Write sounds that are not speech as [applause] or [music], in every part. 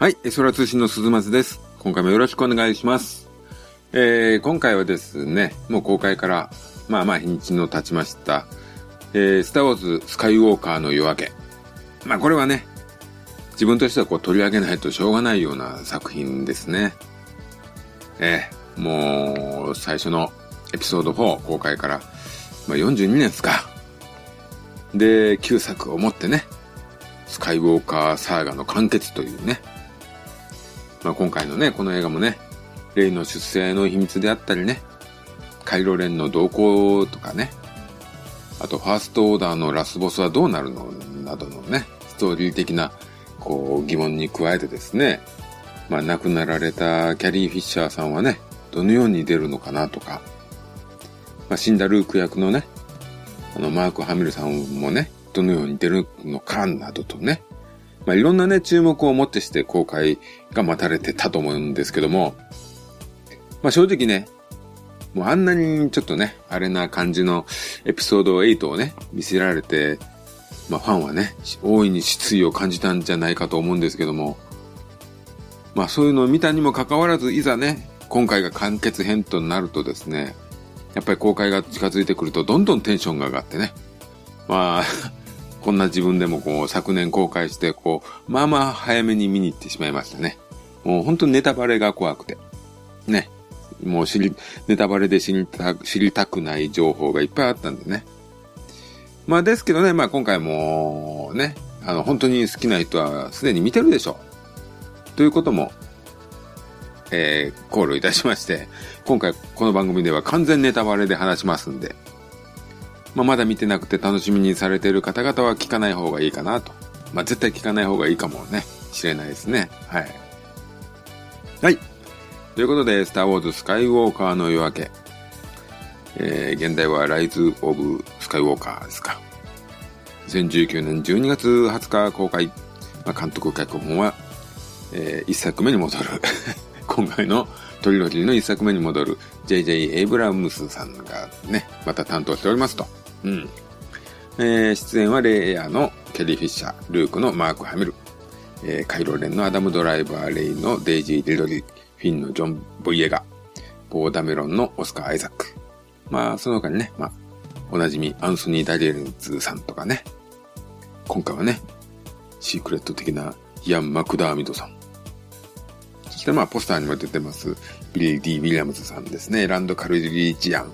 はい、空通信の鈴松です。今回もよろしくお願いします。えー、今回はですね、もう公開から、まあまあ日にちの経ちました、えー、スターウォーズスカイウォーカーの夜明け。まあこれはね、自分としてはこう取り上げないとしょうがないような作品ですね。えー、もう最初のエピソード4公開から、まあ42年ですか。で、旧作をもってね、スカイウォーカーサーガの完結というね、まあ、今回のね、この映画もね、レイの出生の秘密であったりね、カイロレンの動向とかね、あとファーストオーダーのラスボスはどうなるのなどのね、ストーリー的なこう疑問に加えてですね、まあ亡くなられたキャリー・フィッシャーさんはね、どのように出るのかなとか、まあ死んだルーク役のね、あのマーク・ハミルさんもね、どのように出るのかなどとね、まあ、いろんなね、注目をもってして公開が待たれてたと思うんですけども、まあ正直ね、もうあんなにちょっとね、あれな感じのエピソード8をね、見せられて、まあファンはね、大いに失意を感じたんじゃないかと思うんですけども、まあそういうのを見たにもかかわらず、いざね、今回が完結編となるとですね、やっぱり公開が近づいてくるとどんどんテンションが上がってね、まあ、こんな自分でもこう昨年公開してこう、まあまあ早めに見に行ってしまいましたね。もう本当にネタバレが怖くて。ね。もう知り、ネタバレで知りた、知りたくない情報がいっぱいあったんでね。まあですけどね、まあ今回もね、あの本当に好きな人はすでに見てるでしょう。ということも、えー、考慮いたしまして、今回この番組では完全ネタバレで話しますんで、まあ、まだ見てなくて楽しみにされている方々は聞かない方がいいかなと。まあ、絶対聞かない方がいいかもね、しれないですね。はい。はい。ということで、スターウォーズスカイウォーカーの夜明け。えー、現代はライズ・オブ・スカイウォーカーですか。2019年12月20日公開。まあ、監督脚本は、えー、一作目に戻る。[laughs] 今回のトリロジーの一作目に戻る J.J. エイブラムスさんがね、また担当しておりますと。うん。えー、出演はレイアのキャリー・フィッシャー、ルークのマーク・ハミル、えー、カイロレンのアダム・ドライバー・レイのデイジー・リドリー、フィンのジョン・ボイエガ、ポー・ダメロンのオスカー・アイザック。まあ、その他にね、まあ、おなじみアンソニー・ダニエルズさんとかね、今回はね、シークレット的なイアン・マクダーミドさん。そしてまあ、ポスターにも出てます、ビリー・ディ・ウィリアムズさんですね。ランド・カルリジアン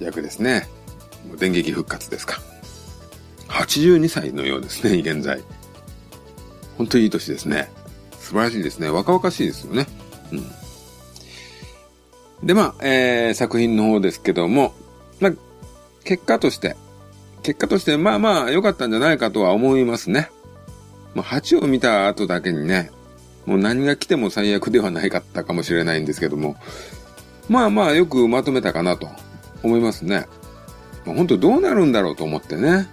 役ですね。電撃復活ですか。82歳のようですね、現在。本当にいい年ですね。素晴らしいですね。若々しいですよね。うん。で、まあ、えー、作品の方ですけども、まあ、結果として、結果として、まあまあ、良かったんじゃないかとは思いますね。まあ、8を見た後だけにね、もう何が来ても最悪ではないかったかもしれないんですけども、まあまあよくまとめたかなと思いますね。まあ、本当どうなるんだろうと思ってね、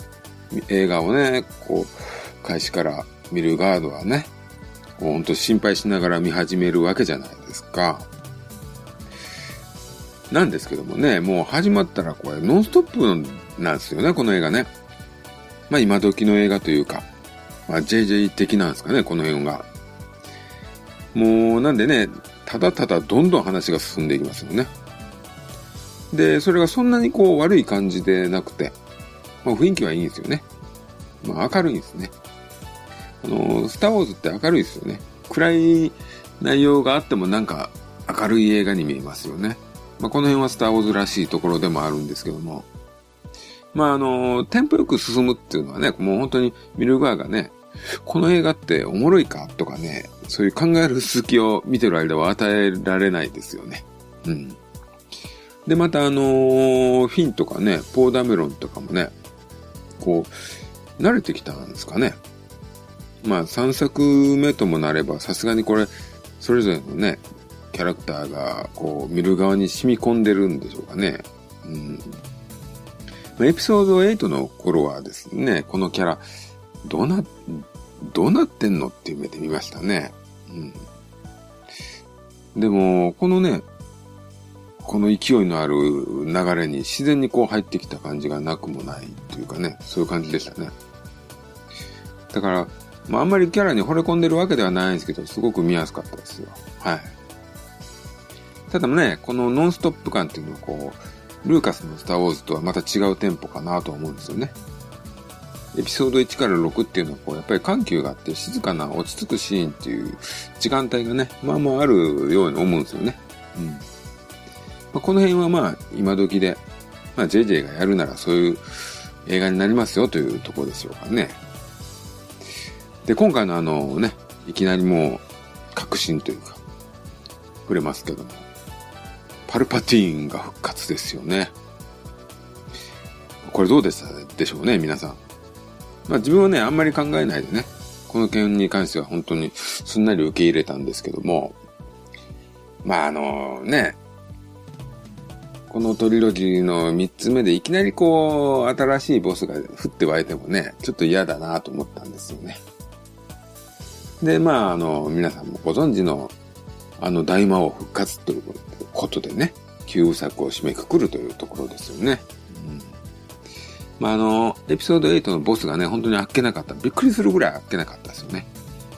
映画をね、こう、開始から見るガードはね、本当心配しながら見始めるわけじゃないですか。なんですけどもね、もう始まったらこれノンストップなんですよね、この映画ね。まあ今時の映画というか、まあ JJ 的なんですかね、この辺が。もうなんでね、ただただどんどん話が進んでいきますよね。で、それがそんなにこう悪い感じでなくて、まあ雰囲気はいいんですよね。まあ明るいんですね。あの、スターウォーズって明るいですよね。暗い内容があってもなんか明るい映画に見えますよね。まあこの辺はスターウォーズらしいところでもあるんですけども。まああの、テンポよく進むっていうのはね、もう本当に見る側がね、この映画っておもろいかとかね、そういう考える隙を見てる間は与えられないですよね。うん。で、またあのーフィンとかね、ポーダメロンとかもね、こう、慣れてきたんですかね。まあ3作目ともなれば、さすがにこれ、それぞれのね、キャラクターが、こう、見る側に染み込んでるんでしょうかね。うん。まあエピソード8の頃はですね、このキャラ、どうな、どうなってんのっていう目で見ましたね。うん。でも、このね、この勢いのある流れに自然にこう入ってきた感じがなくもないというかね、そういう感じでしたね。だから、まあ、あんまりキャラに惚れ込んでるわけではないんですけど、すごく見やすかったですよ。はい。ただね、このノンストップ感っていうのはこう、ルーカスのスターウォーズとはまた違うテンポかなと思うんですよね。エピソード1から6っていうのはこう、やっぱり緩急があって静かな落ち着くシーンっていう時間帯がね、まあまああるように思うんですよね。うん。まあ、この辺はまあ今時で、まあ JJ がやるならそういう映画になりますよというところでしょうかね。で、今回のあのね、いきなりもう確信というか、触れますけども、パルパティーンが復活ですよね。これどうでしたでしょうね、皆さん。まあ自分はね、あんまり考えないでね、この件に関しては本当にすんなり受け入れたんですけども、まああのね、このトリロジーの3つ目でいきなりこう、新しいボスが降って湧いてもね、ちょっと嫌だなと思ったんですよね。で、まあ、あの、皆さんもご存知の、あの大魔王復活ということでね、旧作を締めくくるというところですよね。うん、まあ、あの、エピソード8のボスがね、本当にあっけなかった。びっくりするぐらいあっけなかったですよね。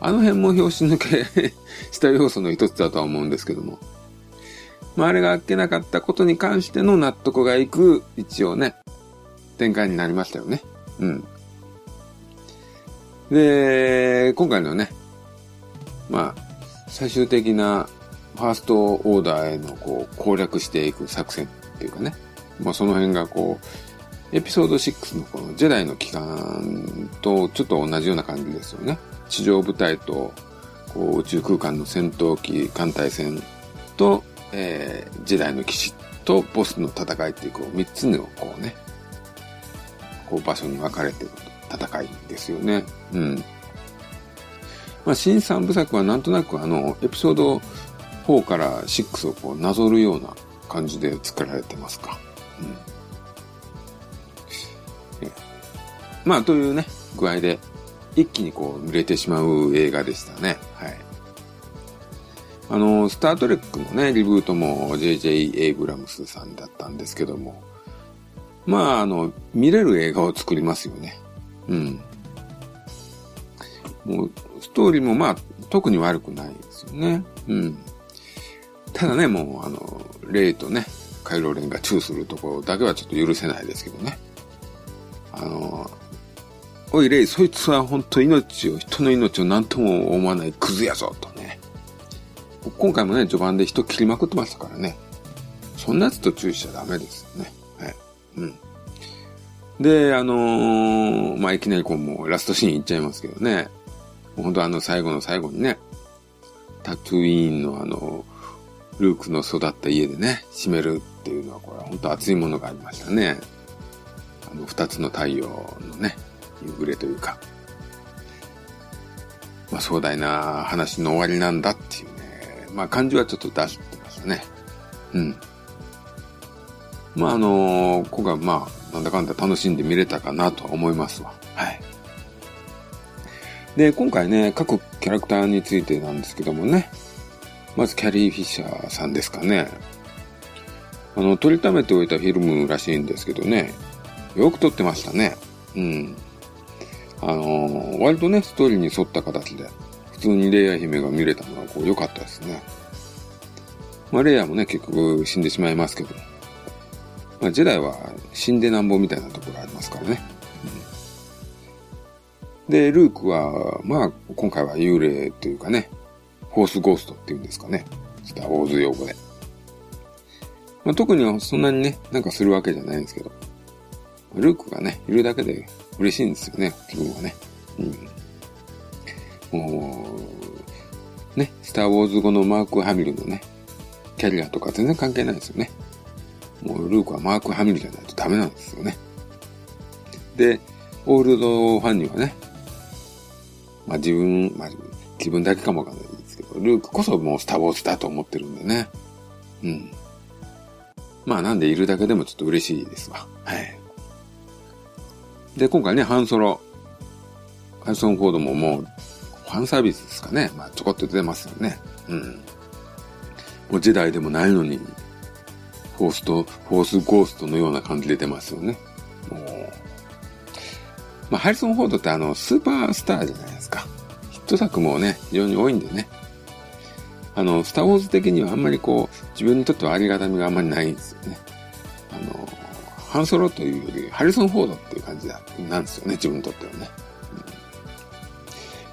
あの辺も拍子抜け [laughs] した要素の一つだとは思うんですけども。まあ、あれがあっけなかったことに関しての納得がいく、一応ね、展開になりましたよね。うん。で、今回のね、まあ、最終的なファーストオーダーへのこう攻略していく作戦っていうかね、まあその辺がこう、エピソード6のこのジェダイの期間とちょっと同じような感じですよね。地上部隊とこう宇宙空間の戦闘機艦隊戦とえー、時代の騎士とボスの戦いっていう、こう、三つの、こうね、こう、場所に分かれてる戦いですよね。うん。まあ、新三部作はなんとなくあの、エピソード4から6をこう、なぞるような感じで作られてますか。うん。まあ、というね、具合で、一気にこう、濡れてしまう映画でしたね。はい。あの、スタートレックのね、リブートも J.J. エイブラムスさんだったんですけども、まあ、あの、見れる映画を作りますよね。うん。もう、ストーリーもまあ、特に悪くないですよね。うん。ただね、もう、あの、レイとね、カイロレンがチューするところだけはちょっと許せないですけどね。あの、おいレイ、そいつは本当命を、人の命を何とも思わないクズやぞ、とね。今回もね、序盤で人切りまくってましたからね。そんなやつと注意しちゃダメですよね。はい。うん。で、あのー、まあ、いきなりこうもうラストシーンいっちゃいますけどね。本当あの最後の最後にね、タトゥーイーンのあの、ルークの育った家でね、閉めるっていうのはこれは本当熱いものがありましたね。あの、二つの太陽のね、夕暮れというか、まあ壮大な話の終わりなんだっていうまあ感じはちょっと出してましたね。うん。まああのー、今回まあ、なんだかんだ楽しんで見れたかなとは思いますわ。はい。で、今回ね、各キャラクターについてなんですけどもね。まずキャリー・フィッシャーさんですかね。あの、撮りためておいたフィルムらしいんですけどね。よく撮ってましたね。うん。あのー、割とね、ストーリーに沿った形で通にレイヤ姫が見れたのはこう良かったですね。まあレイヤもね、結局死んでしまいますけど、まあジェダイは死んでなんぼみたいなところありますからね。うん、で、ルークは、まあ今回は幽霊というかね、フォースゴーストっていうんですかね。スターウォーズ用語で。まあ、特にそんなにね、なんかするわけじゃないんですけど、ルークがね、いるだけで嬉しいんですよね、自分はね。うん。もう、ね、スターウォーズ後のマーク・ハミルのね、キャリアとか全然関係ないですよね。もうルークはマーク・ハミルじゃないとダメなんですよね。で、オールドファンにはね、まあ自分、まあ自分だけかもわかんないですけど、ルークこそもうスターウォーズだと思ってるんでね。うん。まあなんでいるだけでもちょっと嬉しいですわ。はい。で、今回ね、ハンソロ、ハイソン・フォードももうァンサービスですかね。まあ、ちょこっと出てますよね。うん。もうジェダイでもないのに、フォースと、フォースゴーストのような感じで出ますよね。もう。まあ、ハリソン・フォードってあの、スーパースターじゃないですか。ヒット作もね、非常に多いんでね。あの、スターウォーズ的にはあんまりこう、自分にとってはありがたみがあんまりないんですよね。あの、ハンソロというより、ハリソン・フォードっていう感じなんですよね、自分にとってはね。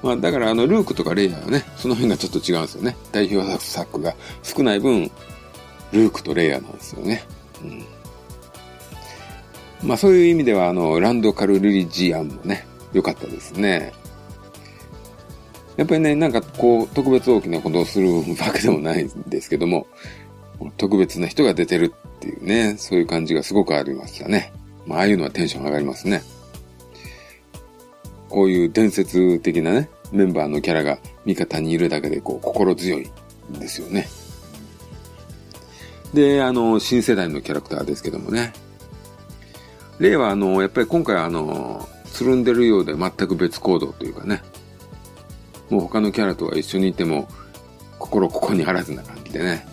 まあ、だからあの、ルークとかレイヤーはね、その辺がちょっと違うんですよね。代表作が少ない分、ルークとレイヤーなんですよね。うんまあそういう意味では、あの、ランドカルリリジアンもね、良かったですね。やっぱりね、なんかこう、特別大きなことをするわけでもないんですけども、特別な人が出てるっていうね、そういう感じがすごくありましたね。まあ、ああいうのはテンション上がりますね。こういう伝説的なね、メンバーのキャラが味方にいるだけでこう、心強いんですよね。で、あの、新世代のキャラクターですけどもね。例はあの、やっぱり今回あの、つるんでるようで全く別行動というかね。もう他のキャラとは一緒にいても、心ここにあらずな感じでね。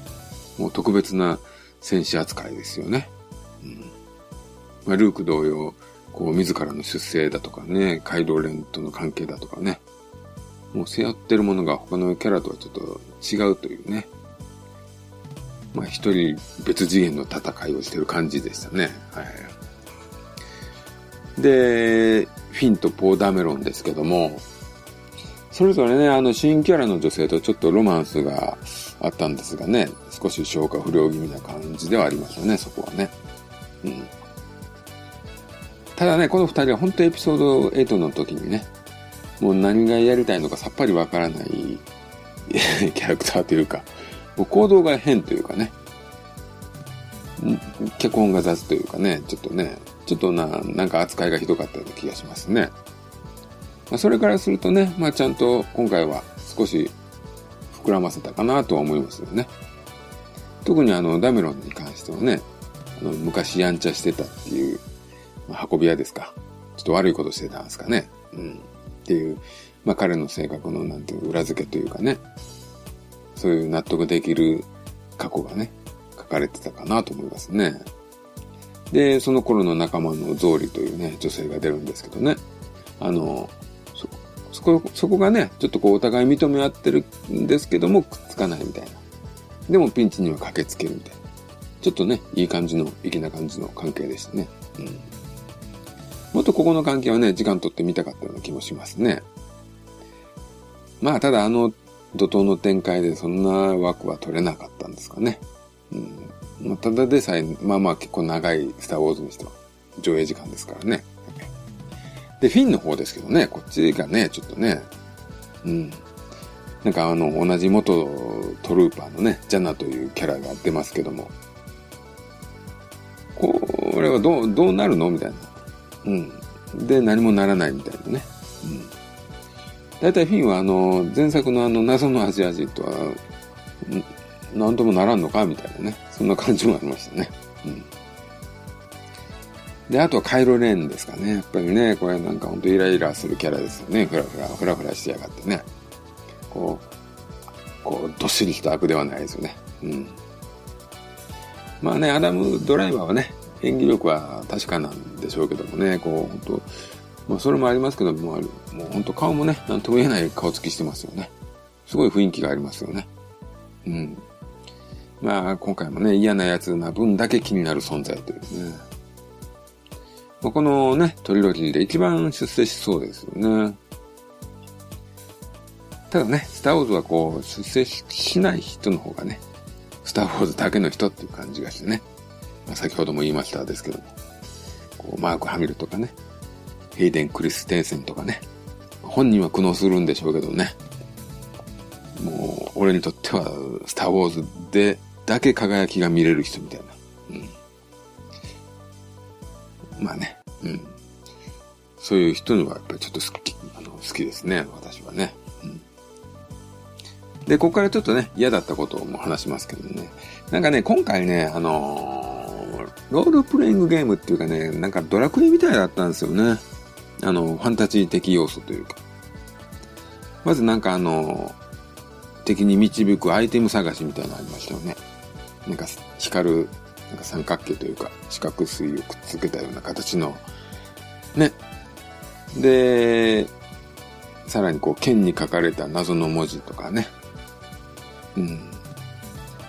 もう特別な戦士扱いですよね。うん。まあ、ルーク同様、こう、自らの出生だとかね、カイドウレンとの関係だとかね。もう背負ってるものが他のキャラとはちょっと違うというね。まあ一人別次元の戦いをしてる感じでしたね。はい。で、フィンとポーダメロンですけども、それぞれね、あの、新キャラの女性とちょっとロマンスがあったんですがね、少し消化不良気味な感じではありましたね、そこはね。うん。ただね、この二人は本当エピソード8の時にね、もう何がやりたいのかさっぱりわからない [laughs] キャラクターというか、もう行動が変というかね、脚本が雑というかね、ちょっとね、ちょっとな、なんか扱いがひどかったような気がしますね。まあ、それからするとね、まあちゃんと今回は少し膨らませたかなとは思いますよね。特にあの、ダメロンに関してはね、あの、昔やんちゃしてたっていう、運び屋ですか。ちょっと悪いことしてたんですかね。うん。っていう、まあ彼の性格のなんていう裏付けというかね、そういう納得できる過去がね、書かれてたかなと思いますね。で、その頃の仲間のゾーリというね、女性が出るんですけどね。あの、そ、そこ、そこがね、ちょっとこうお互い認め合ってるんですけども、くっつかないみたいな。でもピンチには駆けつけるみたいな。ちょっとね、いい感じの、粋な感じの関係でしたね。うん。もっとここの関係はね、時間取ってみたかったような気もしますね。まあ、ただあの怒涛の展開でそんな枠は取れなかったんですかね。うん。まあ、ただでさえ、まあまあ結構長いスターウォーズにしては上映時間ですからね。で、フィンの方ですけどね、こっちがね、ちょっとね、うん。なんかあの、同じ元トルーパーのね、ジャナというキャラが出ますけども、これはどう、どうなるの？みたいな。うん。で、何もならないみたいなね。うん。大体フィンはあの、前作のあの、謎のアジア人とは、なんともならんのかみたいなね。そんな感じもありましたね。うん。で、あとはカイロレーンですかね。やっぱりね、これなんかほんとイライラするキャラですよね。ふらふら、ふらふらしてやがってね。こう、こう、どっしりした悪ではないですよね。うん。まあね、アダム・ドライバーはね、演技力は確かなんでしょうけどもね、こう、本当まあそれもありますけども、もう本当顔もね、なんとも言えない顔つきしてますよね。すごい雰囲気がありますよね。うん。まあ、今回もね、嫌な奴な分だけ気になる存在というね。まあ、このね、トリロジーで一番出世しそうですよね。ただね、スターウォーズはこう、出世しない人の方がね、スターウォーズだけの人っていう感じがしてね。ま、先ほども言いましたですけども。こう、マーク・ハミルとかね、ヘイデン・クリステンセンとかね。本人は苦悩するんでしょうけどね。もう、俺にとっては、スター・ウォーズでだけ輝きが見れる人みたいな。うん。まあね。うん。そういう人にはやっぱりちょっと好き、あの、好きですね。私はね。うん。で、ここからちょっとね、嫌だったことも話しますけどね。なんかね、今回ね、あのー、ロールプレイングゲームっていうかね、なんかドラクエみたいだったんですよね。あの、ファンタジー的要素というか。まずなんかあの、敵に導くアイテム探しみたいなのありましたよね。なんか光るなんか三角形というか四角錐をくっつけたような形のねでさらにこう、剣に書かれた謎の文字とかね。うん。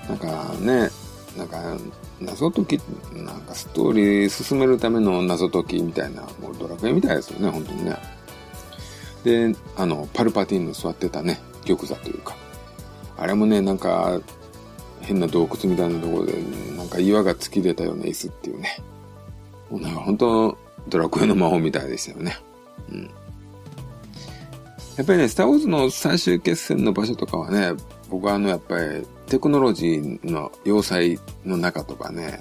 なんかね、なんか、謎解き、なんかストーリー進めるための謎解きみたいな、もうドラクエみたいですよね、本当にね。で、あの、パルパティンの座ってたね、玉座というか。あれもね、なんか、変な洞窟みたいなところで、なんか岩が突き出たような椅子っていうね。もうなんか本当、ドラクエの魔法みたいでしたよね。うん。やっぱりね、スターウォーズの最終決戦の場所とかはね、僕はあの、やっぱりテクノロジーの要塞の中とかね、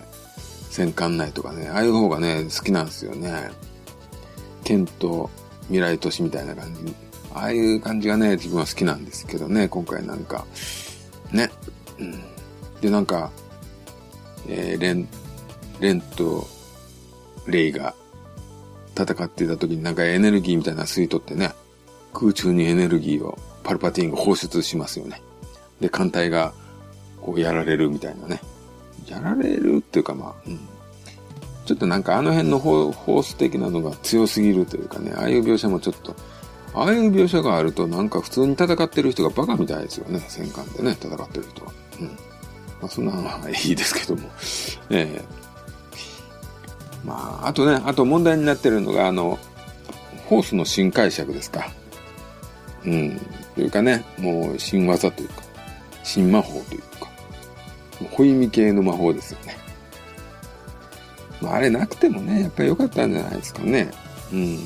戦艦内とかね、ああいう方がね、好きなんですよね。剣と未来都市みたいな感じ。ああいう感じがね、自分は好きなんですけどね、今回なんか、ね。うん、で、なんか、えー、レン、レンとレイが戦っていた時になんかエネルギーみたいな吸い取ってね、空中にエネルギーをパルパティンが放出しますよね。で、艦隊がこうやられるみたいなね。やられるっていうかまあ、うん。ちょっとなんかあの辺のホース的なのが強すぎるというかね、ああいう描写もちょっと、ああいう描写があるとなんか普通に戦ってる人がバカみたいですよね、戦艦でね、戦ってる人は。うん。まあそんなのはいいですけども。[laughs] ええー、まあ、あとね、あと問題になってるのが、あの、ホースの新解釈ですか。うん。というかね、もう新技というか、新魔法というか、ホイミ系の魔法ですよね。まあ、あれなくてもね、やっぱり良かったんじゃないですかね。うん。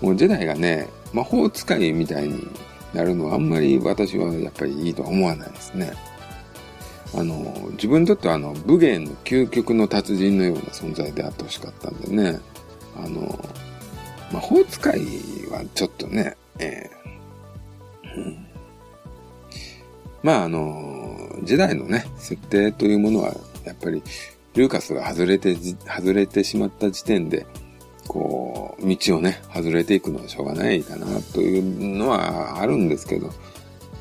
もうジェダイがね、魔法使いみたいになるのはあんまり私はやっぱりいいとは思わないですね。あの、自分にとってはあの、武芸の究極の達人のような存在であってほしかったんでね。あの、魔法使いはちょっとね、えー、まああの、時代のね、設定というものは、やっぱり、ルーカスが外れて、外れてしまった時点で、こう、道をね、外れていくのはしょうがないかな、というのはあるんですけど、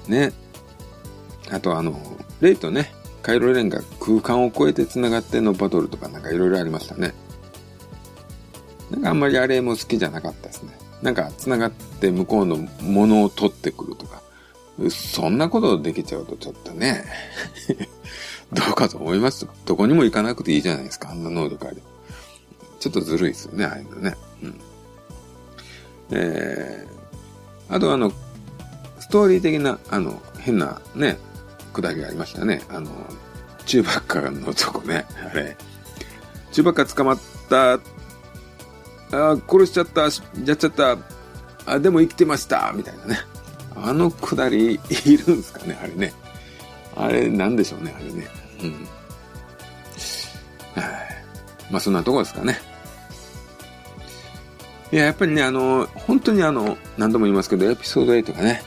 ね。あとあの、レイとね、カイロレンが空間を越えて繋がってのバトルとかなんかいろいろありましたね。なんかあんまりあれも好きじゃなかったですね。なんか繋がって向こうのものを取ってくるとか、そんなことできちゃうとちょっとね [laughs] どうかと思いますどこにも行かなくていいじゃないですか、あんな能力あり。ちょっとずるいですよね、ああいうのね。うん。えー、あとあの、ストーリー的な、あの、変なね、くだりがありましたね。あの、チューバッカのとこね、あれ。チューバッカ捕まった、あ殺しちゃった、やっちゃった、あ、でも生きてました、みたいなね。あのくだりいるんですかね、あれね。あれ、なんでしょうね、あれね。うん。はいまあ、そんなとこですかね。いや、やっぱりね、あの、本当にあの、何度も言いますけど、エピソード8がね、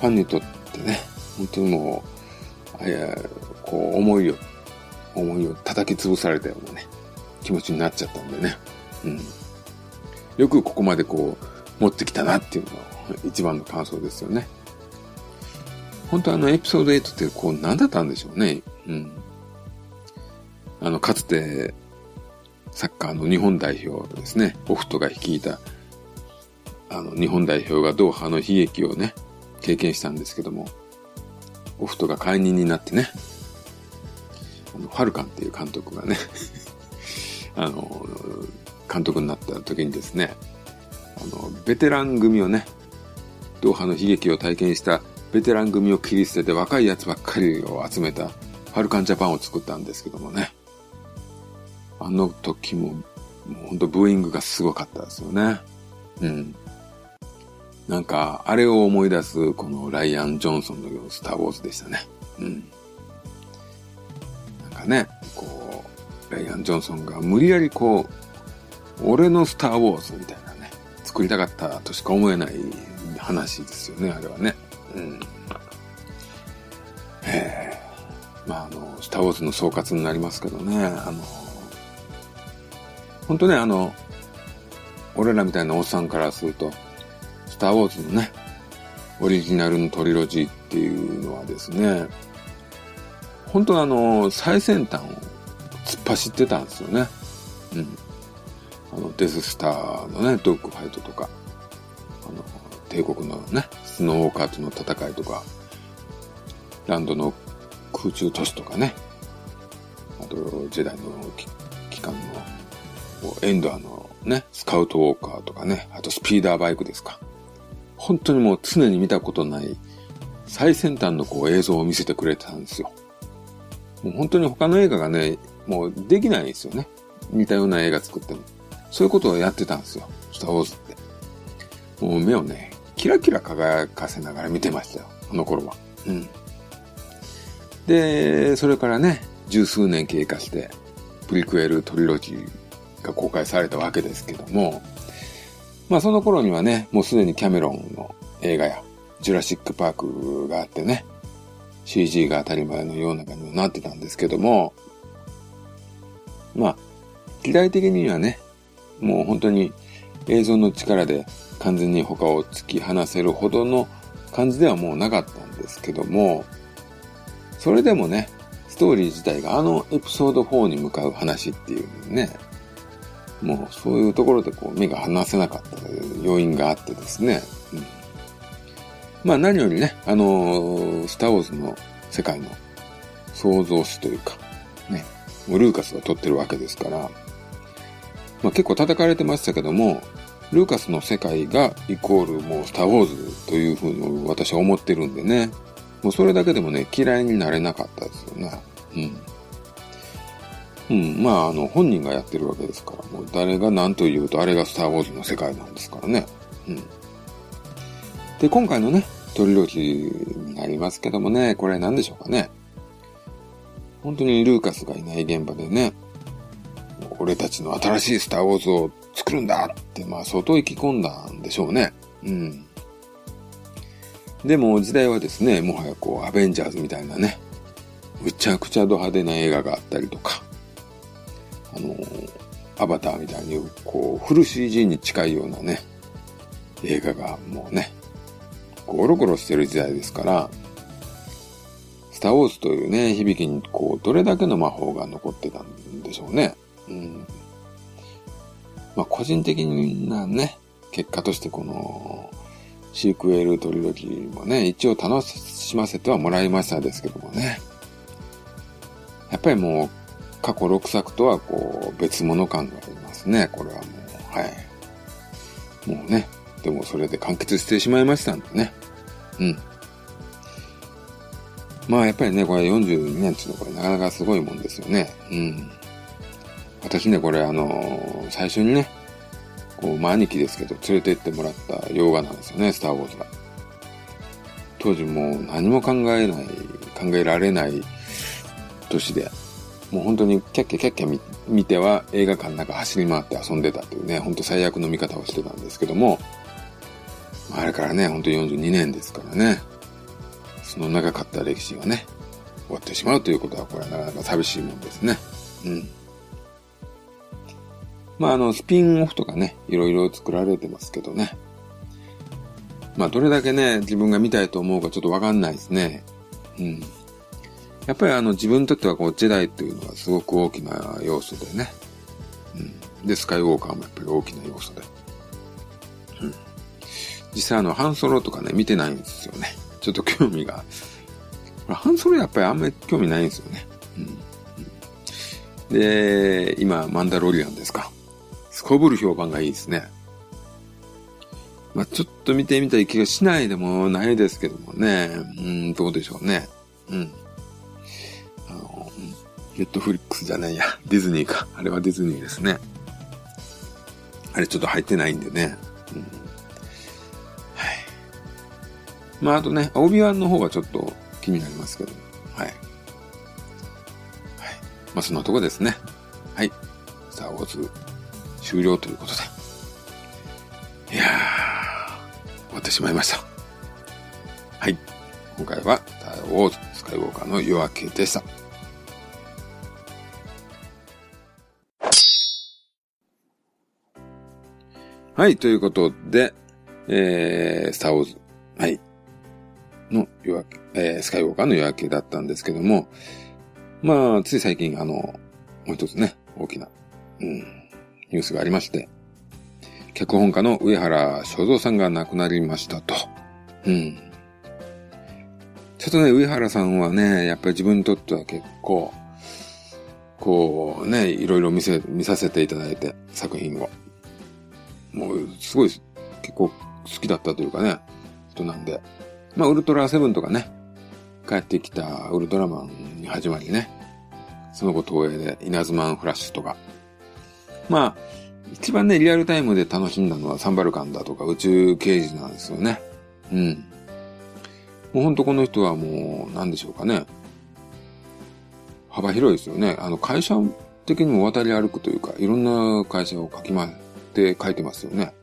ファンにとってね、本当にもう、あや、こう、思いを、思いを叩き潰されたようなね、気持ちになっちゃったんでね。うん。よくここまでこう、持ってきたなっていうのは一番の感想ですよね。本当はあのエピソード8ってこう何だったんでしょうね。うん。あの、かつて、サッカーの日本代表ですね、オフトが率いた、あの、日本代表がドーハの悲劇をね、経験したんですけども、オフトが解任になってね、あの、ファルカンっていう監督がね [laughs] あの、監督になった時にですね、あの、ベテラン組をね、ドーハの悲劇を体験したベテラン組を切り捨てて若いやつばっかりを集めたファルカンジャパンを作ったんですけどもね。あの時も、もうほんとブーイングがすごかったですよね。うん。なんか、あれを思い出す、このライアン・ジョンソンのようスター・ウォーズでしたね。うん。なんかね、こう、ライアン・ジョンソンが無理やりこう、俺のスター・ウォーズみたいなね、作りたかったとしか思えない話ですよね、あれはね。うん。ええまあ、あの、スター・ウォーズの総括になりますけどね、あの、本当ね、あの、俺らみたいなおっさんからすると、スター・ウォーズのね、オリジナルのトリロジーっていうのはですね、本当あの、最先端を突っ走ってたんですよね。うん。あの、デススターのね、ドッグファイトとか、帝国のね、スノーウォーカーとの戦いとか、ランドの空中都市とかね、あと、ジェダイの機関の、エンドアのね、スカウトウォーカーとかね、あとスピーダーバイクですか。本当にもう常に見たことない最先端のこう映像を見せてくれてたんですよ。もう本当に他の映画がね、もうできないんですよね。似たような映画作っても。そういうことをやってたんですよ。スターウォーズって。もう目をね、キラキラ輝かせながら見てましたよ。この頃は。うん。で、それからね、十数年経過して、プリクエルトリロジーが公開されたわけですけども、まあその頃にはね、もうすでにキャメロンの映画や、ジュラシックパークがあってね、CG が当たり前のような感じになってたんですけども、まあ、時代的にはね、もう本当に映像の力で完全に他を突き放せるほどの感じではもうなかったんですけども、それでもね、ストーリー自体があのエピソード4に向かう話っていうね、もうそういうところでこう目が離せなかった要因があってですね、うん、まあ何よりね、あのー、スターウォーズの世界の創造主というか、ね、もうルーカスが撮ってるわけですから、まあ結構叩かれてましたけども、ルーカスの世界がイコールもうスターウォーズというふうに私は思ってるんでね、もうそれだけでもね、嫌いになれなかったですよね。うん。うん、まああの本人がやってるわけですから、もう誰が何と言うとあれがスターウォーズの世界なんですからね。うん。で、今回のね、トリロジーになりますけどもね、これ何でしょうかね。本当にルーカスがいない現場でね、俺たちの新しいスターウォーズを作るんだって、まあ相当意気込んだんでしょうね。うん。でも時代はですね、もはやこう、アベンジャーズみたいなね、むちゃくちゃド派手な映画があったりとか、あのアバターみたいにこう、フル CG に近いようなね、映画がもうね、ゴロゴロしてる時代ですから、スターウォーズというね、響きにこう、どれだけの魔法が残ってたんでしょうね。うん。まあ、個人的なね、結果としてこの、シークエルトリロジーもね、一応楽しませてはもらいましたですけどもね。やっぱりもう、過去6作とはこう、別物感がありますね。これはもう、はい。もうね、でもそれで完結してしまいましたんでね。うん。まあやっぱりね、これ42年っていうのはこれなかなかすごいもんですよね。うん。私ね、これあのー、最初にね、こう、まあ兄貴ですけど、連れて行ってもらった洋画なんですよね、スターウォーズが。当時もう何も考えない、考えられない年で、もう本当にキャッキャキャッキャ見ては映画館の中走り回って遊んでたっていうね、ほんと最悪の見方をしてたんですけども、あれからね、ほんと42年ですからね。その長かった歴史がね、終わってしまうということは、これはなかなか寂しいもんですね。うん。まあ、あの、スピンオフとかね、いろいろ作られてますけどね。まあ、どれだけね、自分が見たいと思うかちょっとわかんないですね。うん。やっぱりあの、自分にとってはこう、ジェダイというのはすごく大きな要素でね。うん。で、スカイウォーカーもやっぱり大きな要素で。うん。実際あの、ハンソロとかね、見てないんですよね。ちょっと興味が。ハンソロやっぱりあんまり興味ないんですよね。うん。で、今、マンダロリアンですか。こぶる評判がいいですね。まあ、ちょっと見てみたい気がしないでもないですけどもね。うん、どうでしょうね。うん。あの、ネットフリックスじゃないや。ディズニーか。あれはディズニーですね。あれちょっと入ってないんでね。うん、はいまあ、あとね、オビワンの方がちょっと気になりますけど。はい。はい。まあ、そんなとこですね。はい。スターウォーズ終了ということで。いやー、終わってしまいました。はい。今回は、ターウォーズスカイウォーカーの夜明けでした。はい、ということで、えー、スターウォーズ。はい。の夜明け、えー、スカイウォーカーの夜明けだったんですけども、まあ、つい最近、あの、もう一つね、大きな、うん、ニュースがありまして、脚本家の上原正蔵さんが亡くなりましたと。うん。ちょっとね、上原さんはね、やっぱり自分にとっては結構、こうね、いろいろ見せ、見させていただいて、作品を。もう、すごい、結構好きだったというかね、人なんで。まあ、ウルトラセブンとかね、帰ってきたウルトラマンに始まりね、その後東映で稲妻フラッシュとか。まあ、一番ね、リアルタイムで楽しんだのはサンバルカンだとか宇宙刑事なんですよね。うん。もうほんとこの人はもう、なんでしょうかね。幅広いですよね。あの、会社的にも渡り歩くというか、いろんな会社を書きまって書いてますよね。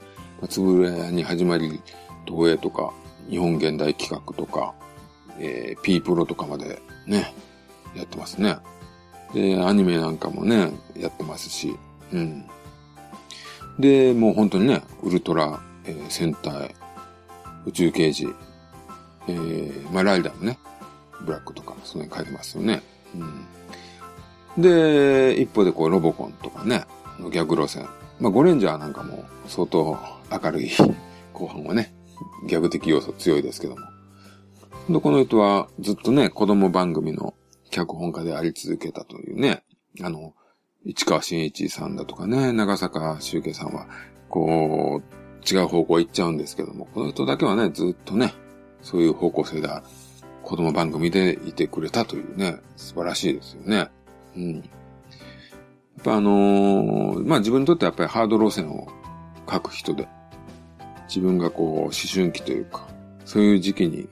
つぶれ屋に始まり、東映とか、日本現代企画とか、えー、P プロとかまでね、やってますね。で、アニメなんかもね、やってますし、うん。で、もう本当にね、ウルトラ、えー、戦隊、宇宙刑事、えー、まあ、ライダーもね、ブラックとか、その辺書いてますよね。うん。で、一方でこう、ロボコンとかね、ギャグ路線。まあ、ゴレンジャーなんかも相当明るい [laughs] 後半はね、ギャグ的要素強いですけども。で、この人はずっとね、子供番組の脚本家であり続けたというね、あの、市川新一さんだとかね、長坂修慶さんは、こう、違う方向行っちゃうんですけども、この人だけはね、ずっとね、そういう方向性で子供番組でいてくれたというね、素晴らしいですよね。うん。やっぱあのー、まあ自分にとってやっぱりハード路線を書く人で、自分がこう、思春期というか、そういう時期に、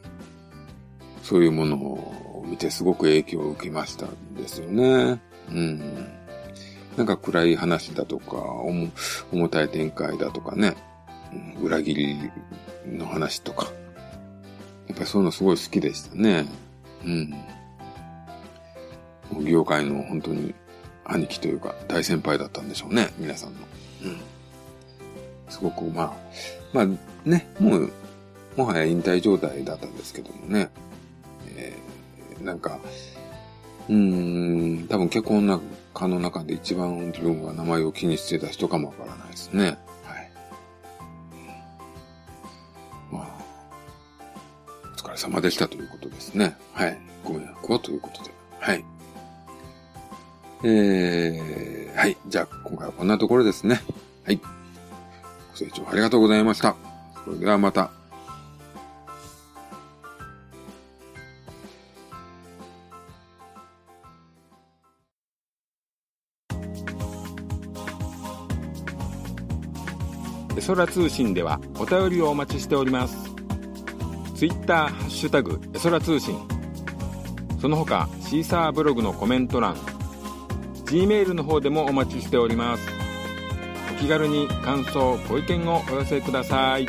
そういうものを見てすごく影響を受けましたんですよね。うん。なんか暗い話だとか、重たい展開だとかね、裏切りの話とか。やっぱりそういうのすごい好きでしたね。うん。業界の本当に兄貴というか大先輩だったんでしょうね、皆さんの。うん。すごくまあ、まあね、もう、もはや引退状態だったんですけどもね。えー、なんか、うーん、多分結婚な家の中で一番自分が名前を気にしてた人かもわからないですね。はい。まあ、お疲れ様でしたということですね。はい。ご迷惑をということで。はい。えー、はい。じゃあ、今回はこんなところですね。はい。ご清聴ありがとうございました。それではまた。空通信ではお便りをお待ちしております。ツイッターハッシュタグエソラ通信。その他シーサーブログのコメント欄 G メールの方でもお待ちしております。お気軽に感想ご意見をお寄せください。